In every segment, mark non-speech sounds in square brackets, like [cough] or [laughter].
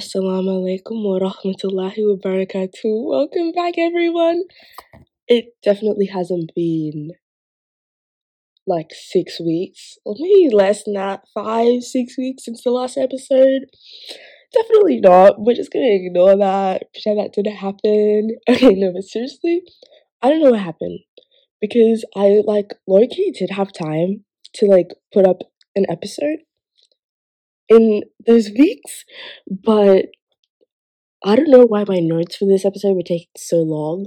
Assalamu alaikum wa rahmatullahi wa barakatuh. Welcome back, everyone. It definitely hasn't been like six weeks, or maybe less than that, five, six weeks since the last episode. Definitely not. We're just gonna ignore that, pretend that didn't happen. [laughs] Okay, no, but seriously, I don't know what happened because I like low key did have time to like put up an episode in those weeks, but I don't know why my notes for this episode were taking so long,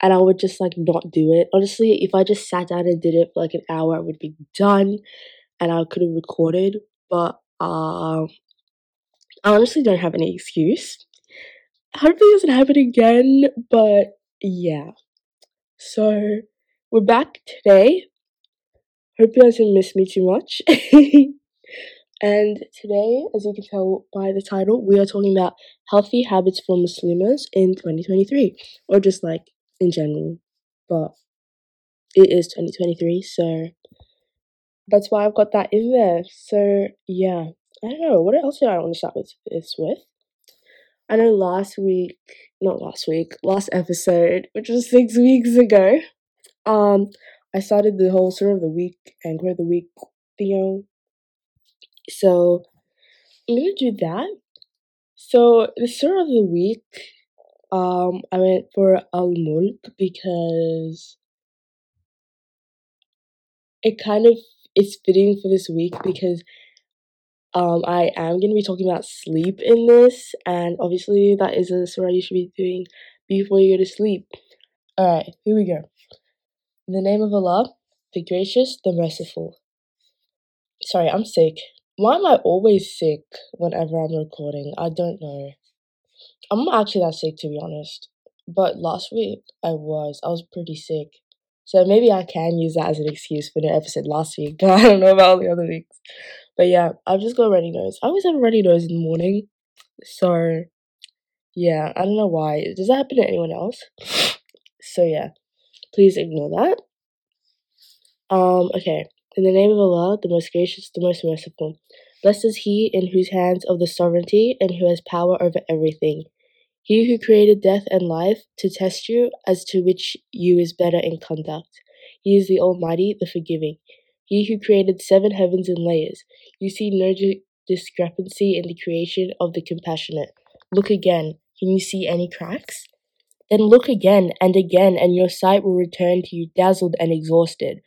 and I would just like not do it. Honestly, if I just sat down and did it for like an hour, I would be done, and I could have recorded. But um, I honestly don't have any excuse. Hopefully, it doesn't happen again. But yeah, so we're back today. Hope you guys didn't miss me too much. [laughs] And today, as you can tell by the title, we are talking about healthy habits for Muslims in 2023, or just like in general. But it is 2023, so that's why I've got that in there. So yeah, I don't know. What else do I want to start with this with? I know last week, not last week, last episode, which was six [laughs] weeks ago, um, I started the whole sort of the week anchor of the week thing so I'm gonna do that. So the start of the week, um, I went for Al Mulk because it kind of is fitting for this week because um I am gonna be talking about sleep in this, and obviously that is a surah you should be doing before you go to sleep. Alright, here we go. In the name of Allah, the gracious, the merciful. Sorry, I'm sick. Why am I always sick whenever I'm recording? I don't know. I'm not actually that sick to be honest. But last week I was. I was pretty sick. So maybe I can use that as an excuse for the episode last week, [laughs] but I don't know about all the other weeks. But yeah, I've just got a runny nose. I always have a runny nose in the morning. So yeah, I don't know why. Does that happen to anyone else? [sniffs] So yeah. Please ignore that. Um, okay. In the name of Allah, the most gracious, the most merciful. Blessed is he in whose hands of the sovereignty and who has power over everything. He who created death and life to test you as to which you is better in conduct. He is the Almighty, the forgiving. He who created seven heavens in layers. You see no discrepancy in the creation of the compassionate. Look again. Can you see any cracks? Then look again and again, and your sight will return to you dazzled and exhausted.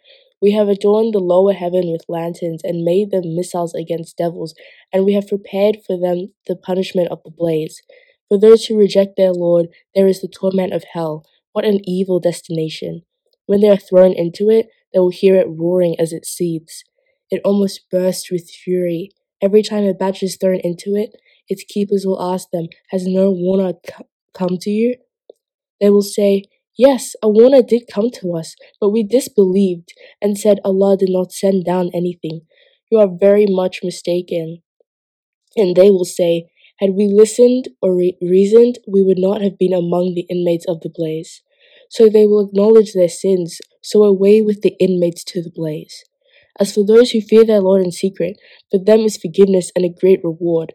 We have adorned the lower heaven with lanterns and made them missiles against devils, and we have prepared for them the punishment of the blaze. For those who reject their Lord, there is the torment of hell. What an evil destination! When they are thrown into it, they will hear it roaring as it seethes. It almost bursts with fury. Every time a batch is thrown into it, its keepers will ask them, Has no warner come to you? They will say, Yes, a warner did come to us, but we disbelieved and said Allah did not send down anything. You are very much mistaken. And they will say, Had we listened or re- reasoned, we would not have been among the inmates of the blaze. So they will acknowledge their sins, so away with the inmates to the blaze. As for those who fear their Lord in secret, for them is forgiveness and a great reward.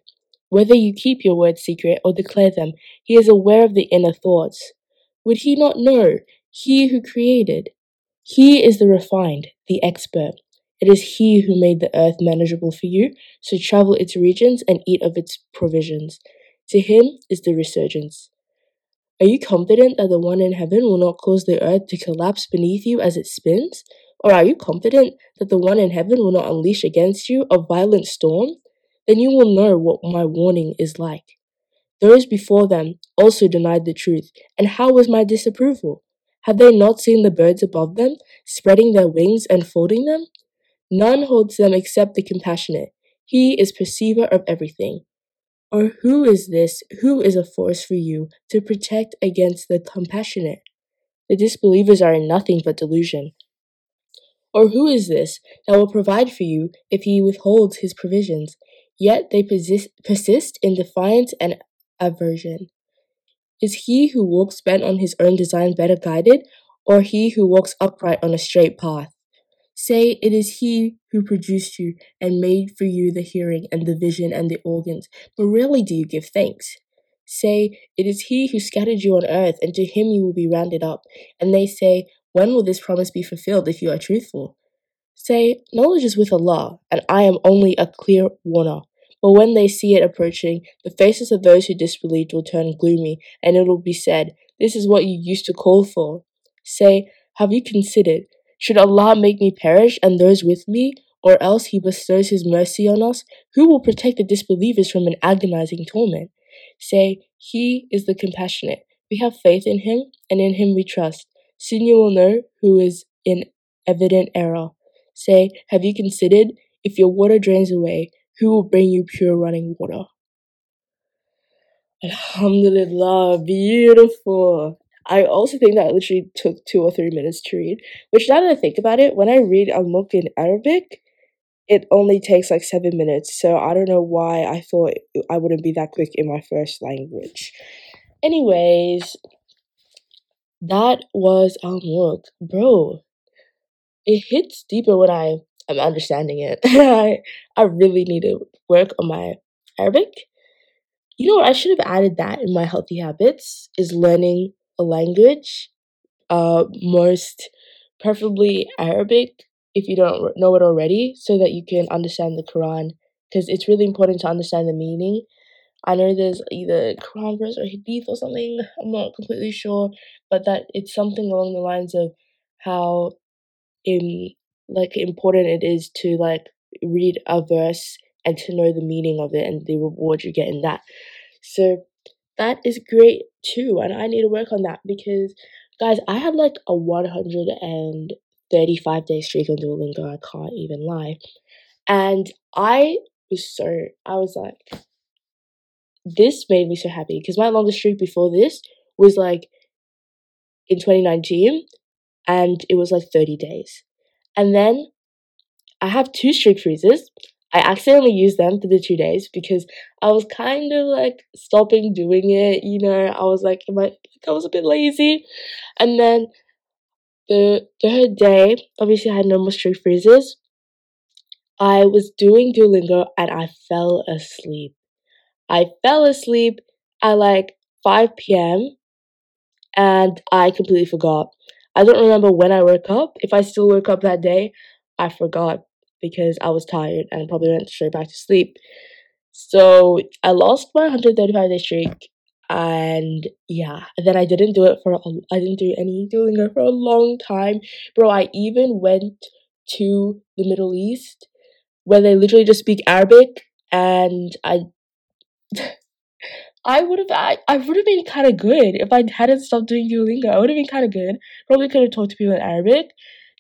Whether you keep your words secret or declare them, He is aware of the inner thoughts. Would he not know, he who created? He is the refined, the expert. It is he who made the earth manageable for you, so travel its regions and eat of its provisions. To him is the resurgence. Are you confident that the one in heaven will not cause the earth to collapse beneath you as it spins? Or are you confident that the one in heaven will not unleash against you a violent storm? Then you will know what my warning is like. Those before them also denied the truth, and how was my disapproval? Have they not seen the birds above them, spreading their wings and folding them? None holds them except the compassionate. He is perceiver of everything. Or who is this, who is a force for you to protect against the compassionate? The disbelievers are in nothing but delusion. Or who is this that will provide for you if he withholds his provisions? Yet they persist, persist in defiance and aversion. Is he who walks bent on his own design better guided, or he who walks upright on a straight path? Say it is he who produced you and made for you the hearing and the vision and the organs, but rarely do you give thanks. Say, It is he who scattered you on earth, and to him you will be rounded up. And they say, When will this promise be fulfilled if you are truthful? Say, Knowledge is with Allah, and I am only a clear warner. But when they see it approaching, the faces of those who disbelieved will turn gloomy, and it will be said, This is what you used to call for. Say, Have you considered? Should Allah make me perish and those with me, or else He bestows His mercy on us? Who will protect the disbelievers from an agonizing torment? Say, He is the compassionate. We have faith in Him, and in Him we trust. Soon you will know who is in evident error. Say, Have you considered? If your water drains away, who will bring you pure running water? Alhamdulillah, beautiful. I also think that literally took two or three minutes to read. Which now that I think about it, when I read a book in Arabic, it only takes like seven minutes. So I don't know why I thought I wouldn't be that quick in my first language. Anyways, that was Al Mulk. Bro, it hits deeper when I am understanding it. [laughs] I I really need to work on my Arabic. You know what? I should have added that in my healthy habits is learning a language, uh, most preferably Arabic if you don't know it already, so that you can understand the Quran. Because it's really important to understand the meaning. I know there's either Quran verse or Hadith or something. I'm not completely sure, but that it's something along the lines of how in like important it is to like read a verse and to know the meaning of it and the reward you get in that. So that is great too, and I need to work on that because, guys, I had like a 135 day streak on Duolingo. I can't even lie, and I was so I was like, this made me so happy because my longest streak before this was like in 2019, and it was like 30 days, and then I have two streak freezes I accidentally used them for the two days because I was kind of like stopping doing it. You know, I was like, I, I was a bit lazy, and then the third day, obviously, I had no more streak freezes. I was doing Duolingo and I fell asleep. I fell asleep at like 5 p.m. and I completely forgot. I don't remember when I woke up. If I still woke up that day, I forgot because I was tired and probably went straight back to sleep. So I lost my 135 day streak and yeah then i didn't do it for i didn't do any duolingo for a long time bro i even went to the middle east where they literally just speak arabic and i [laughs] i would have i, I would have been kind of good if i hadn't stopped doing duolingo i would have been kind of good probably could have talked to people in arabic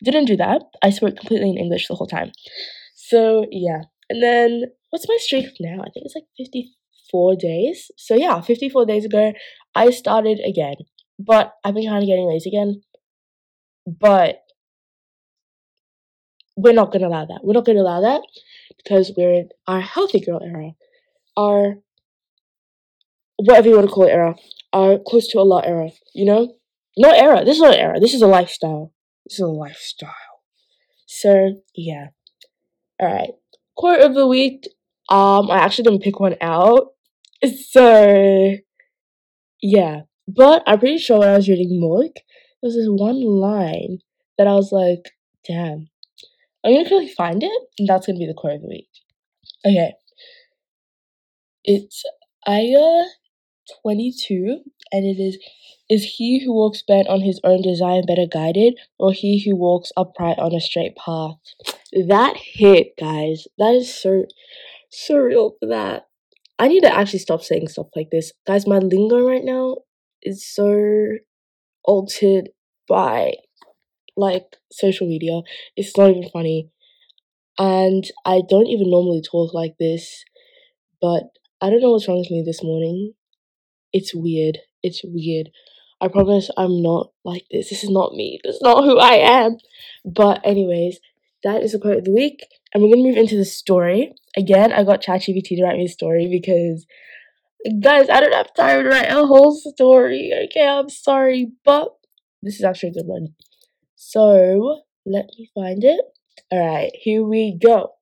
didn't do that. I spoke completely in English the whole time. So yeah. And then what's my streak now? I think it's like 54 days. So yeah, 54 days ago, I started again. But I've been kind of getting lazy again. But we're not gonna allow that. We're not gonna allow that because we're in our healthy girl era. Our whatever you want to call it era. Our close to Allah era, you know? Not era. This is not era. This is a lifestyle. This is a lifestyle. So yeah. Alright. Quote of the week. Um, I actually didn't pick one out. [laughs] So yeah. But I'm pretty sure when I was reading Mulk, there was this one line that I was like, damn. I'm gonna quickly find it, and that's gonna be the quote of the week. Okay. It's Ayah 22, and it is Is he who walks bent on his own design better guided, or he who walks upright on a straight path? That hit, guys. That is so surreal for that. I need to actually stop saying stuff like this. Guys, my lingo right now is so altered by like social media. It's not even funny. And I don't even normally talk like this, but I don't know what's wrong with me this morning. It's weird. It's weird. I promise I'm not like this. This is not me. This is not who I am. But anyways, that is the quote of the week. And we're gonna move into the story. Again, I got ChatGPT to write me a story because guys, I don't have time to write a whole story. Okay, I'm sorry, but this is actually a good one. So let me find it. Alright, here we go.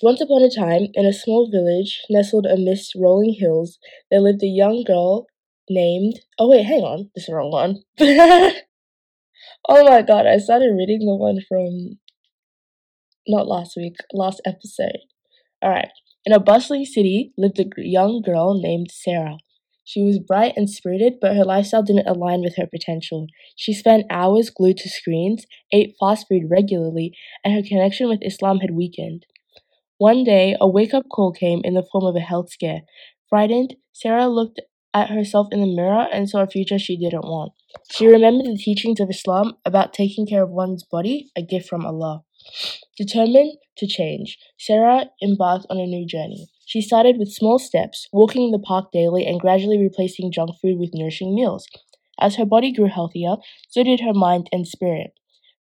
Once upon a time, in a small village nestled amidst rolling hills, there lived a young girl named. Oh, wait, hang on. This is the wrong one. [laughs] oh my god, I started reading the one from. Not last week, last episode. Alright. In a bustling city lived a young girl named Sarah. She was bright and spirited, but her lifestyle didn't align with her potential. She spent hours glued to screens, ate fast food regularly, and her connection with Islam had weakened. One day, a wake up call came in the form of a health scare. Frightened, Sarah looked at herself in the mirror and saw a future she didn't want. She remembered the teachings of Islam about taking care of one's body, a gift from Allah. Determined to change, Sarah embarked on a new journey. She started with small steps, walking in the park daily and gradually replacing junk food with nourishing meals. As her body grew healthier, so did her mind and spirit.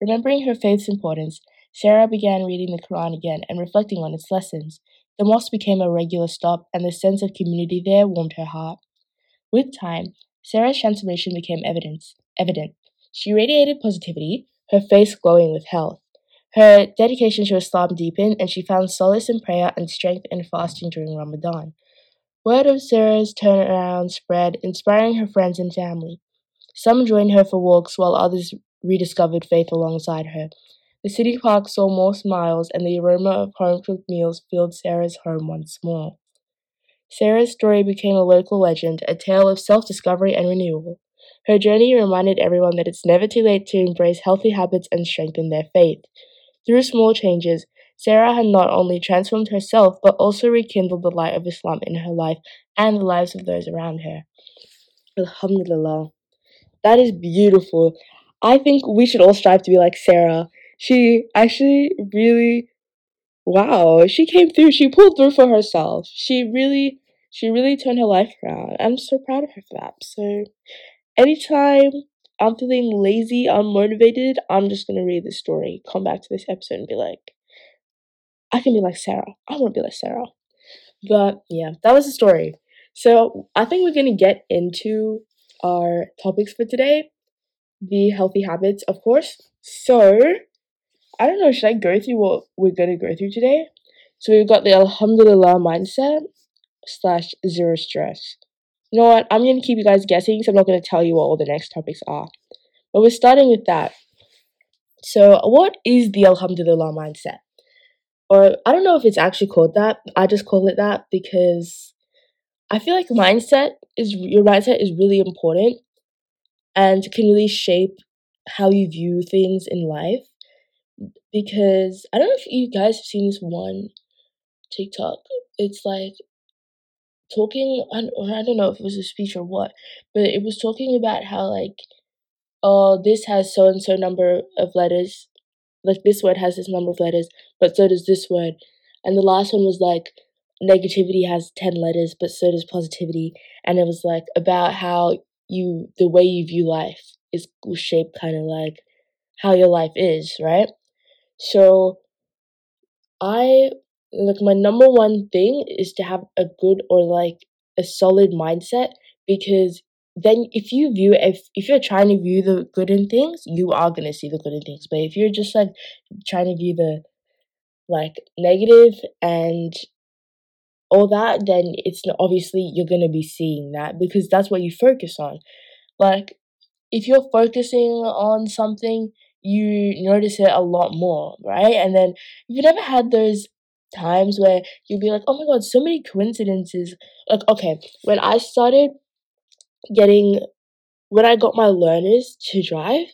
Remembering her faith's importance, Sarah began reading the Quran again and reflecting on its lessons. The mosque became a regular stop, and the sense of community there warmed her heart. With time, Sarah's transformation became evidence, evident. She radiated positivity, her face glowing with health. Her dedication to Islam deepened, and she found solace in prayer and strength in fasting during Ramadan. Word of Sarah's turnaround spread, inspiring her friends and family. Some joined her for walks, while others rediscovered faith alongside her. The city park saw more smiles, and the aroma of home cooked meals filled Sarah's home once more. Sarah's story became a local legend, a tale of self discovery and renewal. Her journey reminded everyone that it's never too late to embrace healthy habits and strengthen their faith. Through small changes, Sarah had not only transformed herself but also rekindled the light of Islam in her life and the lives of those around her. Alhamdulillah. That is beautiful. I think we should all strive to be like Sarah she actually really wow she came through she pulled through for herself. She really she really turned her life around. I'm so proud of her for that. So anytime i'm feeling lazy unmotivated i'm just gonna read this story come back to this episode and be like i can be like sarah. I want to be like sarah. But yeah that was the story. So i think we're gonna get into our topics for today. The healthy habits of course. So I don't know, should I go through what we're going to go through today? So we've got the Alhamdulillah mindset slash zero stress. You know what? I'm going to keep you guys guessing, so I'm not going to tell you what all the next topics are. But we're starting with that. So, what is the Alhamdulillah mindset? Or I don't know if it's actually called that. I just call it that because I feel like mindset is your mindset is really important and can really shape how you view things in life because I don't know if you guys have seen this one TikTok. It's like talking, or I don't know if it was a speech or what, but it was talking about how like, oh, this has so and so number of letters, like this word has this number of letters, but so does this word, and the last one was like negativity has 10 letters but so does positivity. And it was like about how you the way you view life is shaped kind of like how your life is right so I like my number one thing is to have a good or like a solid mindset because then if you view if if you're trying to view the good in things, you are gonna see the good in things. But if you're just like trying to view the like negative and all that, then it's obviously you're gonna be seeing that because that's what you focus on. Like if you're focusing on something you notice it a lot more, right? And then you've never had those times where you'll be like, oh my god, so many coincidences. Like, okay, when I started getting, when I got my learners to drive,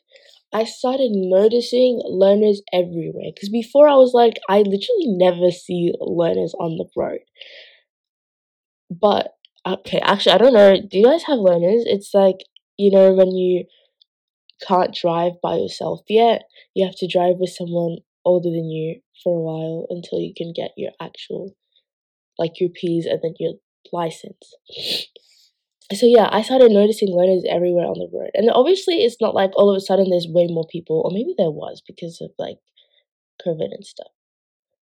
I started noticing learners everywhere. Because before I was like, I literally never see learners on the road. But, okay, actually, I don't know. Do you guys have learners? It's like, you know, when you can't drive by yourself yet. You have to drive with someone older than you for a while until you can get your actual, like your P's and then your license. [sniffs] So yeah, I started noticing learners everywhere on the road. And obviously it's not like all of a sudden there's way more people, or maybe there was because of like COVID and stuff.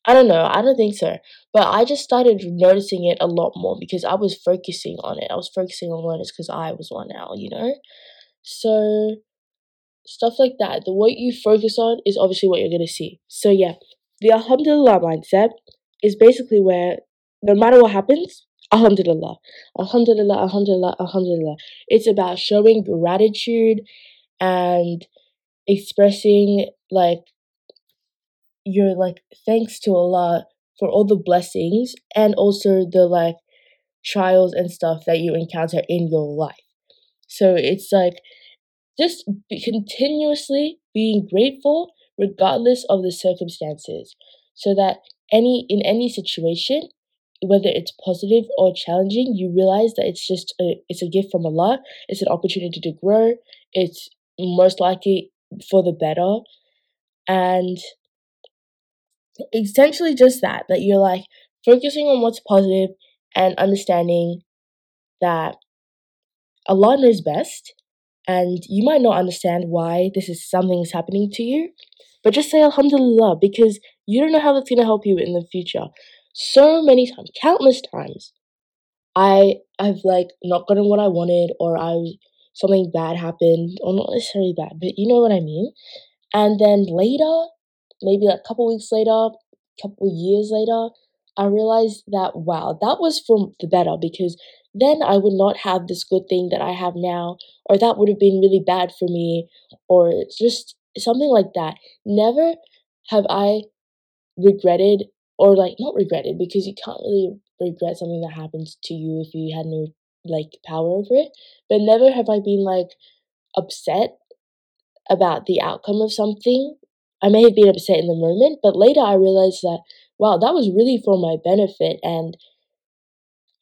I don't know. I don't think so. But I just started noticing it a lot more because I was focusing on it. I was focusing on learners because I was one now, you know? So stuff like that. The what you focus on is obviously what you're gonna see. So yeah, the Alhamdulillah mindset is basically where no matter what happens, Alhamdulillah, Alhamdulillah, Alhamdulillah, Alhamdulillah. It's about showing gratitude and expressing like your like thanks to Allah for all the blessings and also the like trials and stuff that you encounter in your life. So it's like just be continuously being grateful regardless of the circumstances so that any in any situation whether it's positive or challenging you realize that it's just a it's a gift from Allah it's an opportunity to grow it's most likely for the better. And essentially just that that you're like focusing on what's positive and understanding that Allah knows best and you might not understand why this is something is happening to you but just say alhamdulillah because you don't know how that's going to help you in the future. So many times countless times i i've like not gotten what i wanted or i something bad happened or not necessarily bad but you know what i mean? And then later maybe like a couple weeks later a couple years later i realized that wow that was for the better because then I would not have this good thing that I have now, or that would have been really bad for me, or just something like that. Never have I regretted, or like not regretted, because you can't really regret something that happens to you if you had no like power over it, but never have I been like upset about the outcome of something. I may have been upset in the moment, but later I realized that, wow, that was really for my benefit and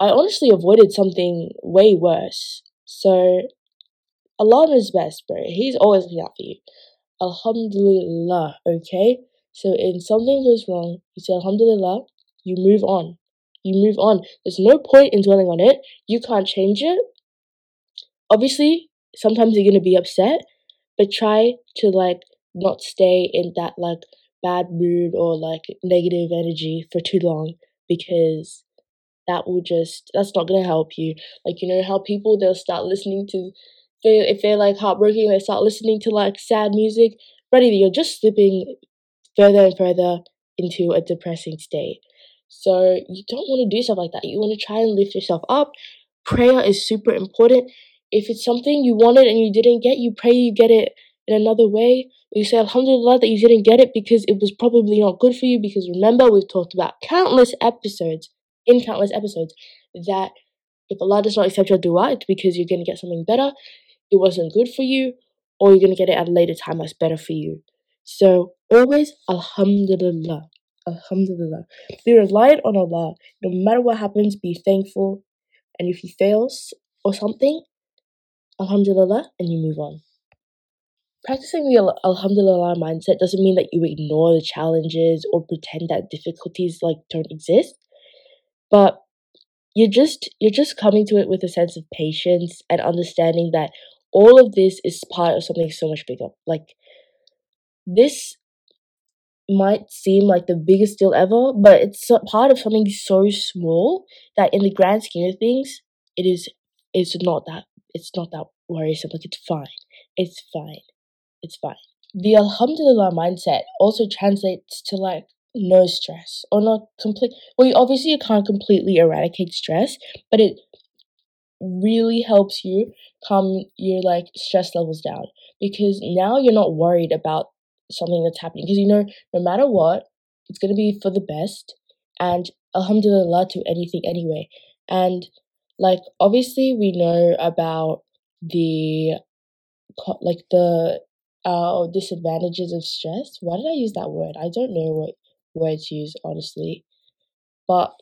I honestly avoided something way worse. So, Allah knows best, bro. He's always looking out for you. Alhamdulillah, okay? So, if something goes wrong, you say Alhamdulillah, you move on. You move on. There's no point in dwelling on it. You can't change it. Obviously, sometimes you're gonna be upset, but try to like not stay in that like bad mood or like negative energy for too long because that will just that's not gonna help you. Like you know how people they'll start listening to if they're like heartbroken they start listening to like sad music. Ready, you're just slipping further and further into a depressing state. So you don't want to do stuff like that. You want to try and lift yourself up. Prayer is super important. If it's something you wanted and you didn't get, you pray you get it in another way. You say Alhamdulillah that you didn't get it because it was probably not good for you. Because remember, we've talked about countless episodes in countless episodes that if Allah does not accept your dua, it's because you're going to get something better, it wasn't good for you, or you're going to get it at a later time that's better for you. So always, Alhamdulillah. Alhamdulillah. Be reliant on Allah. No matter what happens, be thankful. And if you fail or something, Alhamdulillah, and you move on. Practicing the Alhamdulillah mindset doesn't mean that you ignore the challenges or pretend that difficulties like don't exist but you're just you're just coming to it with a sense of patience and understanding that all of this is part of something so much bigger. Like this might seem like the biggest deal ever but it's part of something so small that in the grand scheme of things it is it's not that it's not that worrisome. Like it's fine. It's fine. It's fine. The alhamdulillah mindset also translates to like no stress. Or not complete well you obviously you can't completely eradicate stress but it really helps you calm your like stress levels down. Because now you're not worried about something that's happening. Because you know no matter what it's going to be for the best and alhamdulillah to anything anyway. And like obviously we know about the like the uh disadvantages of stress. Why did i use that word? I don't know what words used, honestly. But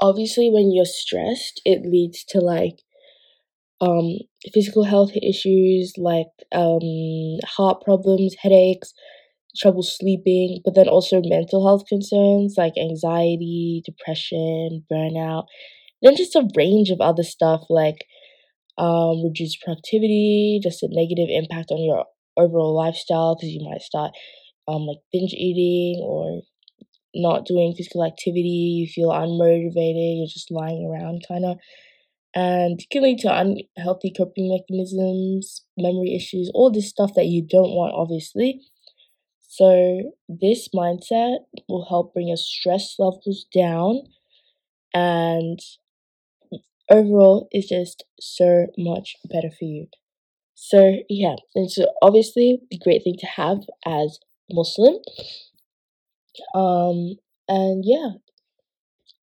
obviously, when you're stressed, it leads to like um physical health issues like um heart problems, headaches, trouble sleeping, but then also mental health concerns like anxiety, depression, burnout, then just a range of other stuff like um reduced productivity, just a negative impact on your overall lifestyle because you might start um like binge eating or not doing physical activity, you feel unmotivated, you're just lying around kind of. and it can lead to unhealthy coping mechanisms, memory issues, all this stuff that you don't want, obviously. So, this mindset will help bring your stress levels down, and overall, it's just so much better for you. So, yeah, so obviously, a great thing to have as Muslim. Um, and yeah,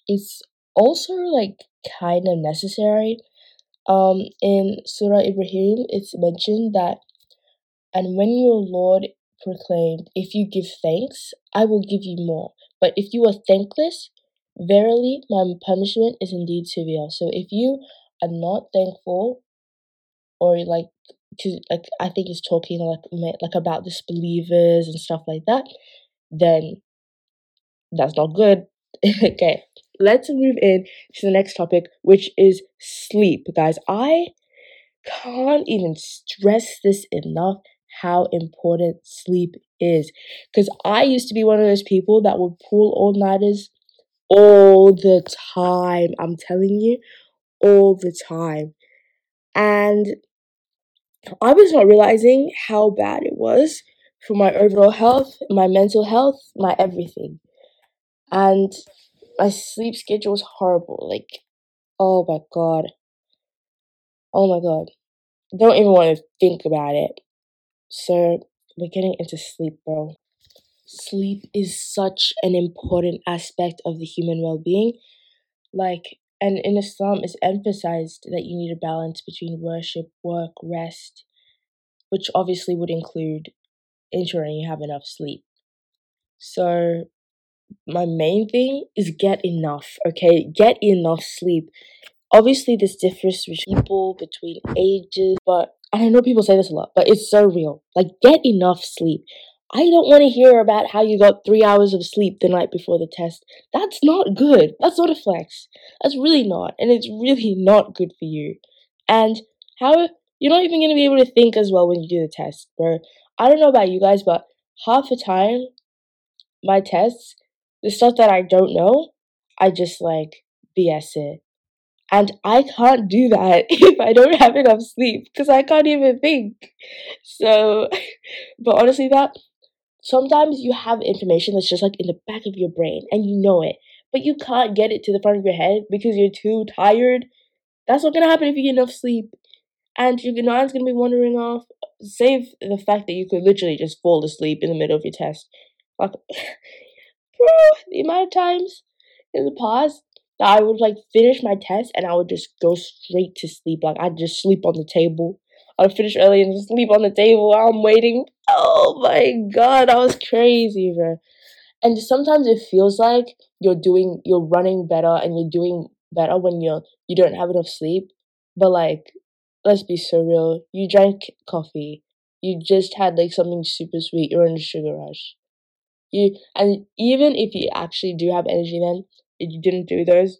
it's also like kind of necessary. Um, in Surah Ibrahim, it's mentioned that, and when your Lord proclaimed, If you give thanks, I will give you more. But if you are thankless, verily my punishment is indeed severe. So if you are not thankful, or like, cause like I think it's talking like like about disbelievers and stuff like that, then that's not good. [laughs] okay, let's move in to the next topic, which is sleep, guys. I can't even stress this enough how important sleep is. Because I used to be one of those people that would pull all nighters all the time. I'm telling you, all the time. And I was not realizing how bad it was for my overall health, my mental health, my everything. And my sleep schedule was horrible. Like, oh my god. Oh my god. Don't even want to think about it. So, we're getting into sleep, bro. Sleep is such an important aspect of the human well being. Like, and in Islam, it's emphasized that you need a balance between worship, work, rest, which obviously would include ensuring you have enough sleep. So, my main thing is get enough, okay? Get enough sleep. Obviously, this differs between people, between ages, but I know people say this a lot, but it's so real. Like, get enough sleep. I don't want to hear about how you got three hours of sleep the night before the test. That's not good. That's not a flex. That's really not. And it's really [laughs] not good for you. And how you're not even going to be able to think as well when you do the test, bro. I don't know about you guys, but half the time, my tests, the stuff that I don't know, I just like BS it. And I can't do that [laughs] if I don't have enough sleep because I can't even think. So, [laughs] but honestly, that sometimes you have information that's just like in the back of your brain and you know it, but you can't get it to the front of your head because you're too tired. That's not gonna happen if you get enough sleep. And your mind's gonna be wandering off. Save the fact that you could literally just fall asleep in the middle of your test. Like, [laughs] the amount of times in the past that I would like finish my test and I would just go straight to sleep. Like I'd just sleep on the table. I'd finish early and just sleep on the table while I'm waiting. Oh my god, that was crazy, bro. And sometimes it feels like you're doing you're running better and you're doing better when you're you don't have enough sleep. But like let's be so real. You drank coffee. You just had like something super sweet. You're in a sugar rush. You and even if you actually do have energy then, if you didn't do those,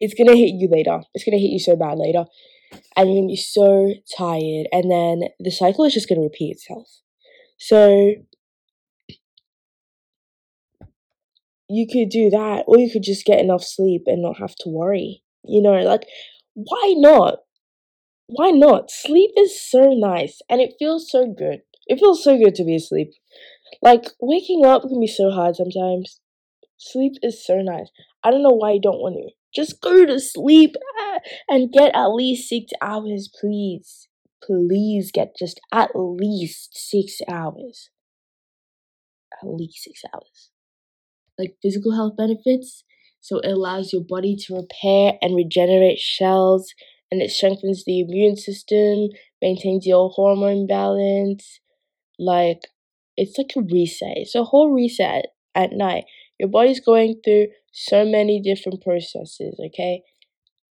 it's gonna hit you later. It's gonna hit you so bad later. And you're gonna be so tired. And then the cycle is just gonna repeat itself. So you could do that, or you could just get enough sleep and not have to worry. You know, like why not? Why not? Sleep is so nice and it feels so good. It feels so good to be asleep. Like waking up can be so hard sometimes. Sleep is so nice. I don't know why you don't want to. Just go to sleep ah, and get at least six hours, please. Please get just at least six hours. At least six hours. Like physical health benefits, so it allows your body to repair and regenerate cells, and it strengthens the immune system, maintains your hormone balance. Like, it's like a reset. It's a whole reset at night. Your body's going through so many different processes, okay?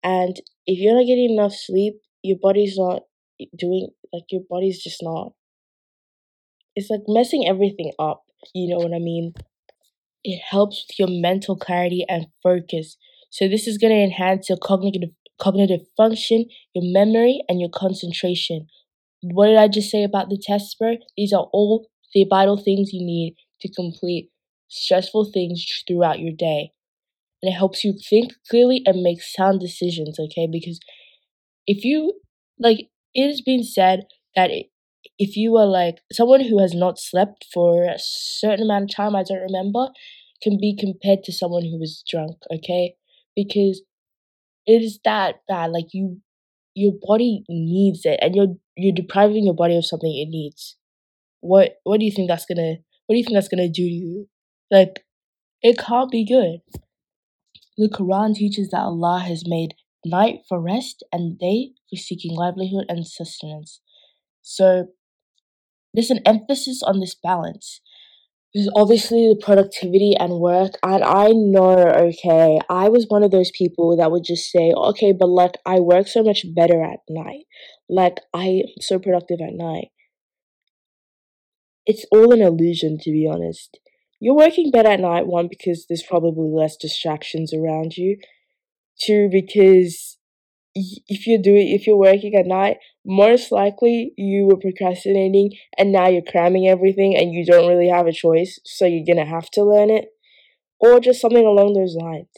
And if you're not getting enough sleep, your body's not doing, like, your body's just not. It's like messing everything up, you know what I mean? It helps with your mental clarity and focus. So, this is going to enhance your cognitive cognitive function, your memory, and your concentration. What did I just say about the test, bro? These are all the vital things you need to complete stressful things throughout your day. and it helps you think clearly and make sound decisions, okay? Because if you, like, it has been said that if you are like someone who has not slept for a certain amount of time, I don't remember, can be compared to someone who is drunk, okay? Because it is that bad. Like you your body needs it and you're you're depriving your body of something it needs. What what do you think that's gonna what do you think that's gonna do to you? Like it can't be good. The Quran teaches that Allah has made night for rest and day for seeking livelihood and sustenance. So there's an emphasis on this balance. There's obviously the productivity and work, and I know, okay, I was one of those people that would just say, okay, but like I work so much better at night. Like I am so productive at night. It's all an illusion, to be honest. You're working better at night, one, because there's probably less distractions around you. Two, because if you're doing if you're working at night most likely you were procrastinating and now you're cramming everything and you don't really have a choice so you're gonna have to learn it or just something along those lines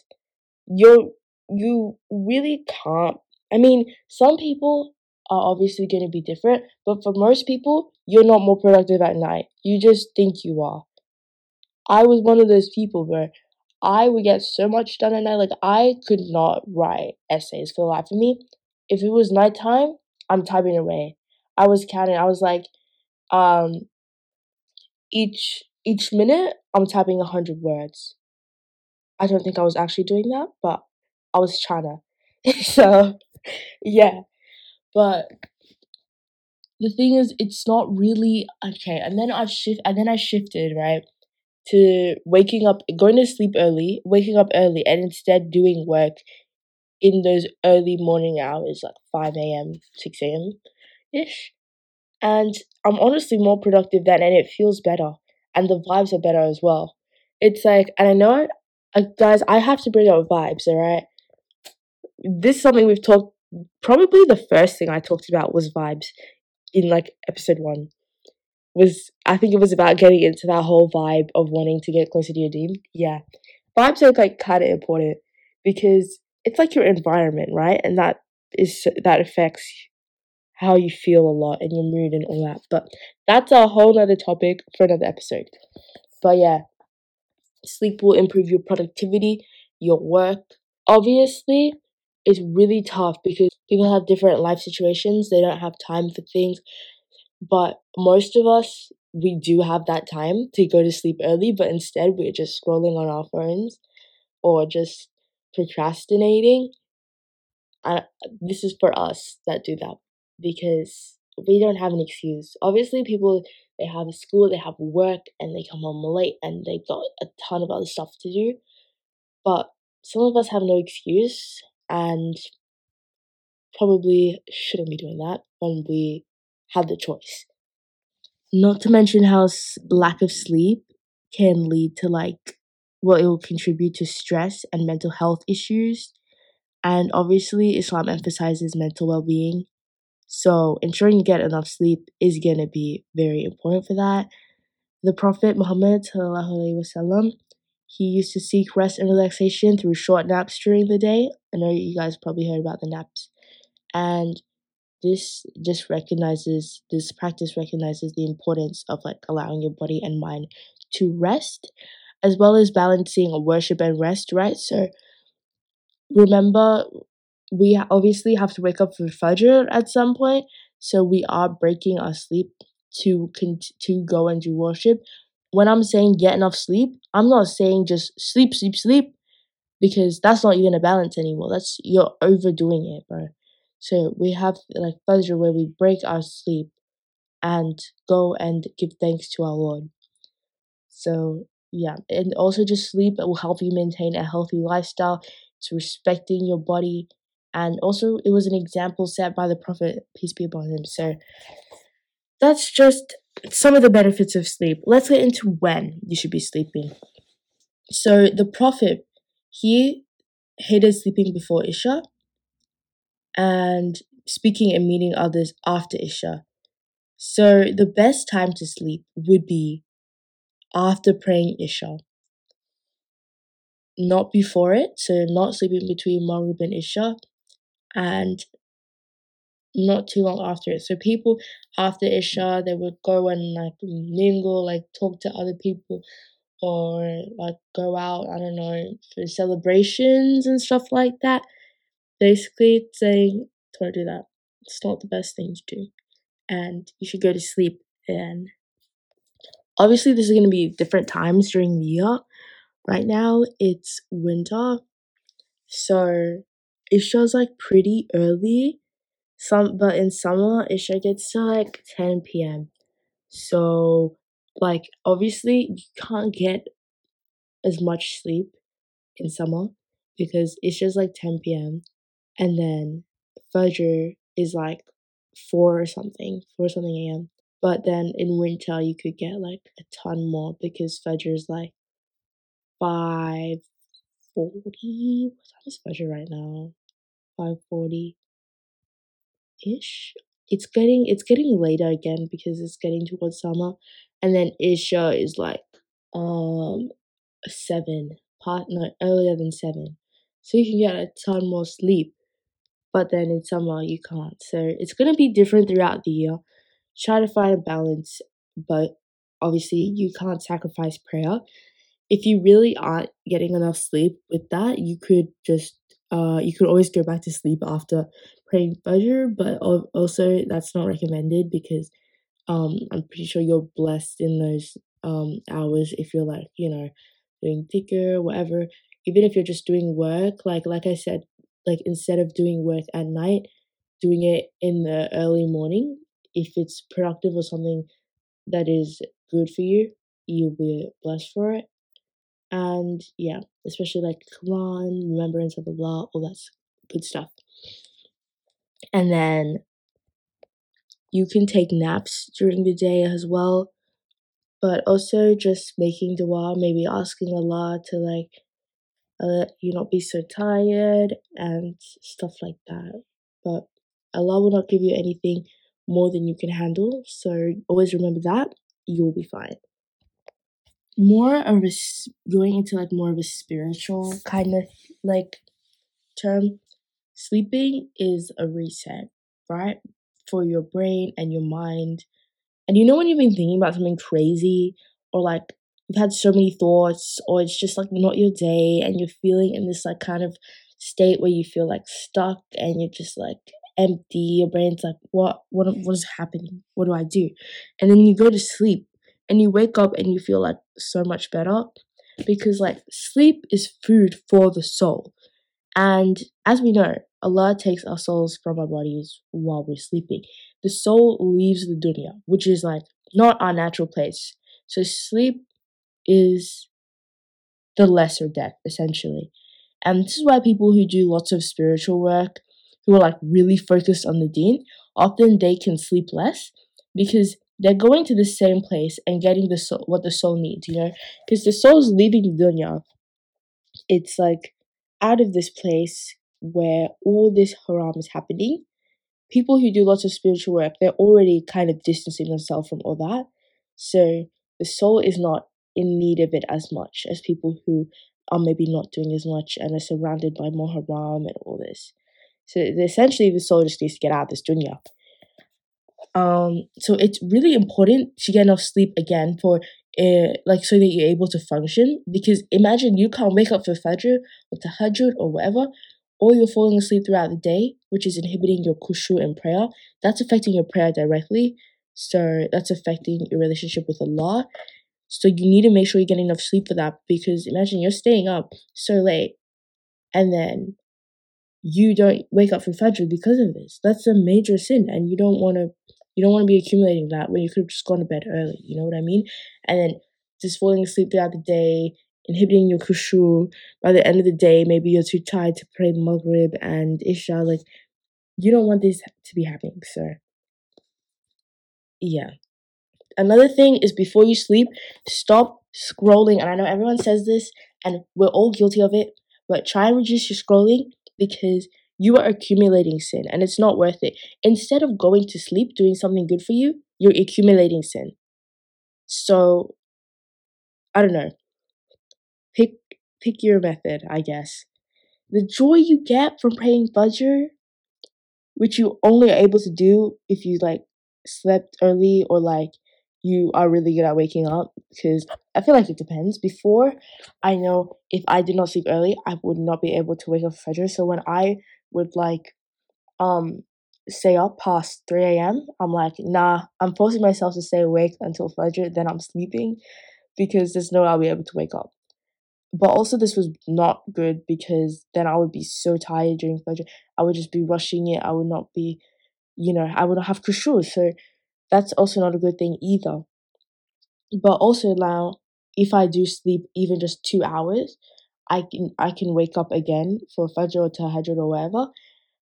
you're you really can't i mean some people are obviously going to be different but for most people you're not more productive at night you just think you are i was one of those people where I would get so much done at night. Like I could not write essays for the life of me. If it was nighttime, I'm typing away. I was counting. I was like, um, each each minute I'm typing a hundred words. I don't think I was actually doing that, but I was trying [laughs] to. so, yeah. But the thing is, it's not really okay. And then I've shift, and then I shifted right to waking up, going to sleep early, waking up early, and instead doing work in those early morning hours, like 5 a.m., 6 a.m. ish. And I'm honestly more productive then, and it feels better. And the vibes are better as well. It's like, and I know, guys, I have to bring up vibes, alright? This is something we've talked, probably the first thing I talked about was vibes in like episode one was I think it was about getting into that whole vibe of wanting to get closer to your dream. Yeah. Vibes are like kind of important because it's like your environment, right? And that is that affects how you feel a lot and your mood and all that. But that's a whole other topic for another episode. But yeah, sleep will improve your productivity, your work. Obviously, it's really tough because people have different life situations. They don't have time for things but most of us, we do have that time to go to sleep early, but instead we're just scrolling on our phones or just procrastinating. And this is for us that do that because we don't have an excuse. Obviously, people they have a school, they have work, and they come home late, and they've got a ton of other stuff to do. But some of us have no excuse, and probably shouldn't be doing that when we have the choice. Not to mention how lack of sleep can lead to like, well, it will contribute to stress and mental health issues. And obviously, Islam emphasizes mental well being. So, ensuring you get enough sleep is going to be very important for that. The Prophet Muhammad, he used to seek rest and relaxation through short naps during the day. I know you guys probably heard about the naps. And this just recognizes this practice recognizes the importance of like allowing your body and mind to rest as well as balancing worship and rest right so remember we obviously have to wake up for fajr at some point so we are breaking our sleep to con- to go and do worship when i'm saying get enough sleep i'm not saying just sleep sleep sleep because that's not even a balance anymore that's you're overdoing it bro so we have like Fajr where we break our sleep and go and give thanks to our Lord. So yeah, and also just sleep it will help you maintain a healthy lifestyle. It's respecting your body, and also it was an example set by the Prophet peace be upon him. So that's just some of the benefits of sleep. Let's get into when you should be sleeping. So the Prophet he hated sleeping before Isha and speaking and meeting others after Isha. So the best time to sleep would be after praying Isha. not before it, so not sleeping between Maghrib and Isha, and not too long after it. So people after Isha, they would go and like mingle, like talk to other people, or like go out. I don't know for celebrations and stuff like that. Basically, saying don't do that. It's not the best thing to do, and you should go to sleep. And obviously, this is going to be different times during the year. Right now, it's winter, so Isha's like pretty early some but in summer it should get to like 10 p.m. So like obviously you can't get as much sleep in summer because it's just like 10 p.m. and then Fajr is like 4 or something, 4 something a.m. But then in winter you could get like a ton more because Fajr is like 5 40. What time is Fajr right now? 540 ish. It's getting it's getting later again because it's getting towards summer, and then Isha is like um seven part no earlier than seven, so you can get a ton more sleep. But then in summer you can't, so it's gonna be different throughout the year. Try to find a balance, but obviously you can't sacrifice prayer. If you really aren't getting enough sleep with that, you could just uh you could always go back to sleep after praying Fajr, but also that's not recommended because um I'm pretty sure you're blessed in those um hours if you're like, you know, doing dhikr, whatever. Even if you're just doing work, like like I said, like instead of doing work at night, doing it in the early morning, if it's productive or something that is good for you, you'll be blessed for it. And yeah, especially like Quran, remembrance of Allah, all that good stuff. And then you can take naps during the day as well. But also just making dua, maybe asking Allah to like let you not be so tired and stuff like that. But Allah will not give you anything more than you can handle. So always remember that. You'll be fine. More of a going into like more of a spiritual kind of like term. Sleeping is a reset, right? For your brain and your mind. And you know when you've been thinking about something crazy or like you've had so many thoughts or it's just like not your day and you're feeling in this like kind of state where you feel like stuck and you're just like empty your brain's like what what what is happening what do i do and then you go to sleep and you wake up and you feel like so much better because like sleep is food for the soul and as we know, Allah takes our souls from our bodies while we're sleeping. The soul leaves the dunya, which is like not our natural place. So sleep is the lesser death, essentially. And this is why people who do lots of spiritual work, who are like really focused on the deen, often they can sleep less because they're going to the same place and getting the soul, what the soul needs, you know? Because the soul's leaving the dunya. It's like out of this place where all this haram is happening, people who do lots of spiritual work, they're already kind of distancing themselves from all that. So the soul is not in need of it as much as people who are maybe not doing as much and are surrounded by more haram and all this. So essentially, the soul just needs to get out of this dunya. Um, so it's really important to get enough sleep again for uh, like so that you're able to function. Because imagine you can't wake up for Fajr or Tahajjud or whatever, or you're falling asleep throughout the day, which is inhibiting your khushu and prayer. That's affecting your prayer directly. So that's affecting your relationship with Allah. So you need to make sure you get enough sleep for that because imagine you're staying up so late and then you don't wake up for Fajr because of this. That's a major sin and you don't want to you don't want to be accumulating that when you could have just gone to bed early. You know what I mean? And then just falling asleep throughout the day, inhibiting your khushu. By the end of the day, maybe you're too tired to pray Maghrib and Isha. Like, you don't want this to be happening. So, yeah. Another thing is before you sleep, stop scrolling. And I know everyone says this, and we're all guilty of it, but try and reduce your scrolling because you are accumulating sin and it's not worth it. Instead of going to sleep doing something good for you, you're accumulating sin. So, I don't know. Pick pick your method, I guess. The joy you get from praying Fajr, which you only are able to do if you like slept early or like you are really good at waking up because I feel like it depends. Before, I know if I did not sleep early, I would not be able to wake up for Fajr. So when I would like um stay up past 3 a.m., I'm like, nah, I'm forcing myself to stay awake until Fajr, then I'm sleeping because there's no way I'll be able to wake up. But also, this was not good because then I would be so tired during Fajr. I would just be rushing it. I would not be, you know, I would not have khushu. So that's also not a good thing either. But also now, if I do sleep even just two hours, I can I can wake up again for Fajr or Tahajjud or whatever,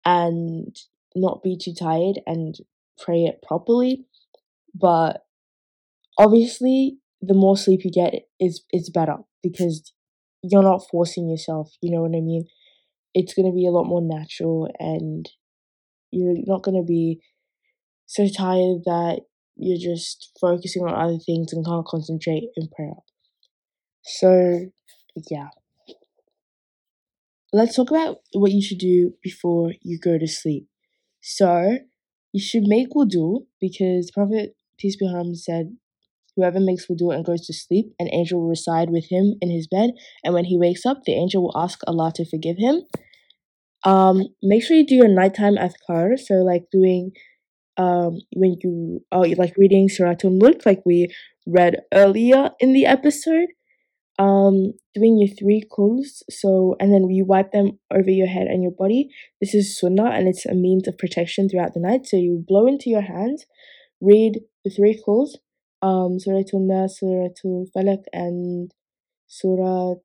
and not be too tired and pray it properly. But obviously, the more sleep you get is is better because you're not forcing yourself. You know what I mean? It's gonna be a lot more natural, and you're not gonna be so tired that you're just focusing on other things and can't concentrate in prayer. So, yeah. Let's talk about what you should do before you go to sleep. So, you should make wudu because Prophet, peace be upon him, said, Whoever makes wudu and goes to sleep, an angel will reside with him in his bed, and when he wakes up, the angel will ask Allah to forgive him. Um, make sure you do your nighttime adhkar, so like doing um when you are like reading Suratul Mulk, like we read earlier in the episode. Um, doing your three kuls, so and then you wipe them over your head and your body. This is sunnah and it's a means of protection throughout the night. So you blow into your hands, read the three kuls, um, Suratul Nas, Suratul Falaq, and Surah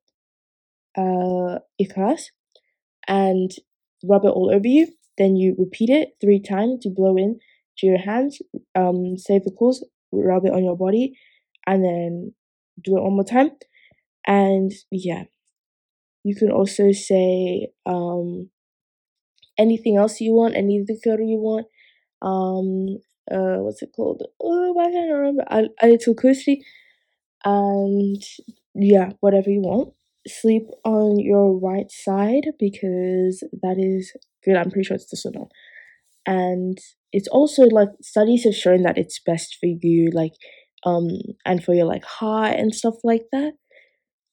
uh, Ikhlas, and rub it all over you. Then you repeat it three times to blow in to your hands, um, save the kuls, rub it on your body, and then do it one more time. And yeah, you can also say um, anything else you want, any dhikr you want. Um, uh, what's it called? Oh, why can't I remember? Ayatul Kursi. And yeah, whatever you want. Sleep on your right side because that is good. I'm pretty sure it's the sunnah. And it's also like studies have shown that it's best for you, like, um, and for your like heart and stuff like that.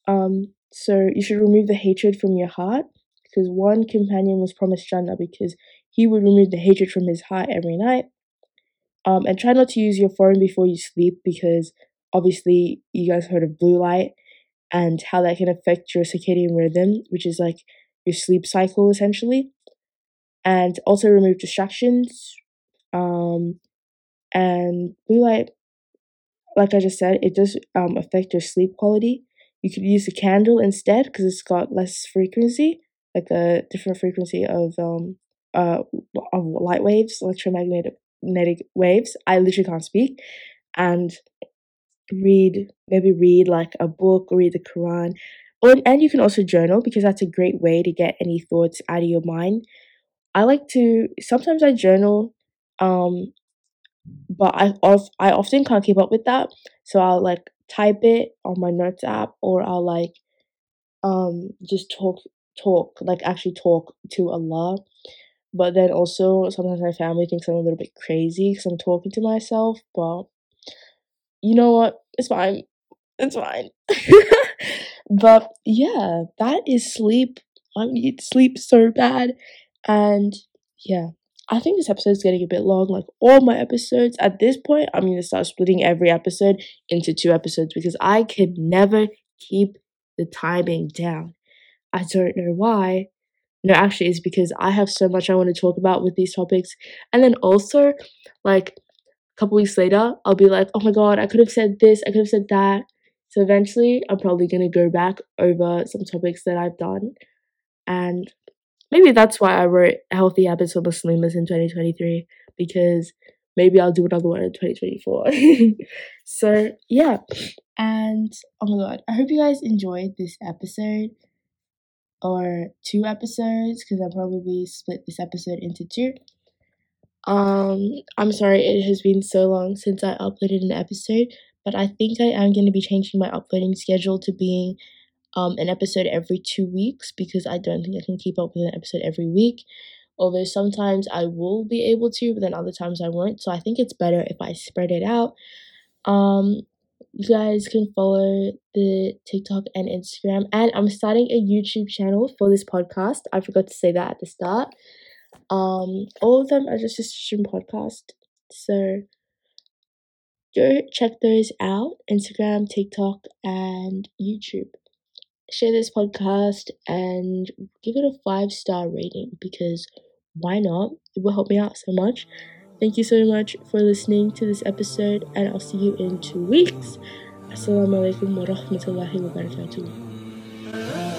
Um, so you should remove the hatred from your heart because one companion was promised Jannah because he would remove the hatred from his heart every night. Um, and try not to use your phone before you sleep because obviously you guys heard of blue light and how that can affect your circadian rhythm, which is like your sleep cycle essentially. And also remove distractions. Um, and blue light, like I just said, it does um, affect your sleep quality. You could use a candle instead because it's got less frequency, like a different frequency of um uh of light waves, electromagnetic magnetic waves. I literally can't speak. And read, maybe read like a book or read the Quran. Or, and you can also journal because that's a great way to get any thoughts out of your mind. I like to, sometimes I journal, um, but I, of, I often can't keep up with that. So I'll like type it on my notes app or I'll like um just talk talk like actually talk to Allah but then also, sometimes my family thinks I'm a little bit crazy because I'm talking to myself. But you know what? It's fine. It's fine. [laughs] but yeah, that is sleep. I need sleep so bad. And yeah, I think this episode is getting a bit long. Like all my episodes at this point, I'm gonna start splitting every episode into two episodes because I could never keep the timing down. I don't know why, no, actually, it's because I have so much I want to talk about with these topics. And then also, like, a couple weeks later, I'll be like, oh my god, I could have said this, I could have said that. So eventually, I'm probably going to go back over some topics that I've done. And maybe that's why I wrote Healthy Habits for Muslimahs in 2023, because maybe I'll do another one in 2024. [laughs] so, yeah. And oh my god, I hope you guys enjoyed this episode or two episodes because I'll probably split this episode into two. Um, I'm sorry it has been so long since I uploaded an episode, but I think I am going to be changing my uploading schedule to being um, an episode every two weeks because I don't think I can keep up with an episode every week. Although sometimes I will be able to, but then other times I won't. So I think it's better if I spread it out. Um, you guys can follow the TikTok and Instagram. And I'm starting a YouTube channel for this podcast. I forgot to say that at the start. Um, all of them are just a stream podcast. So go check those out Instagram, TikTok, and YouTube. Share this podcast and give it a five star rating because why not? It will help me out so much. Thank you so much for listening to this episode, and I'll see you in two weeks. Assalamu alaikum wa rahmatullahi wa barakatuh.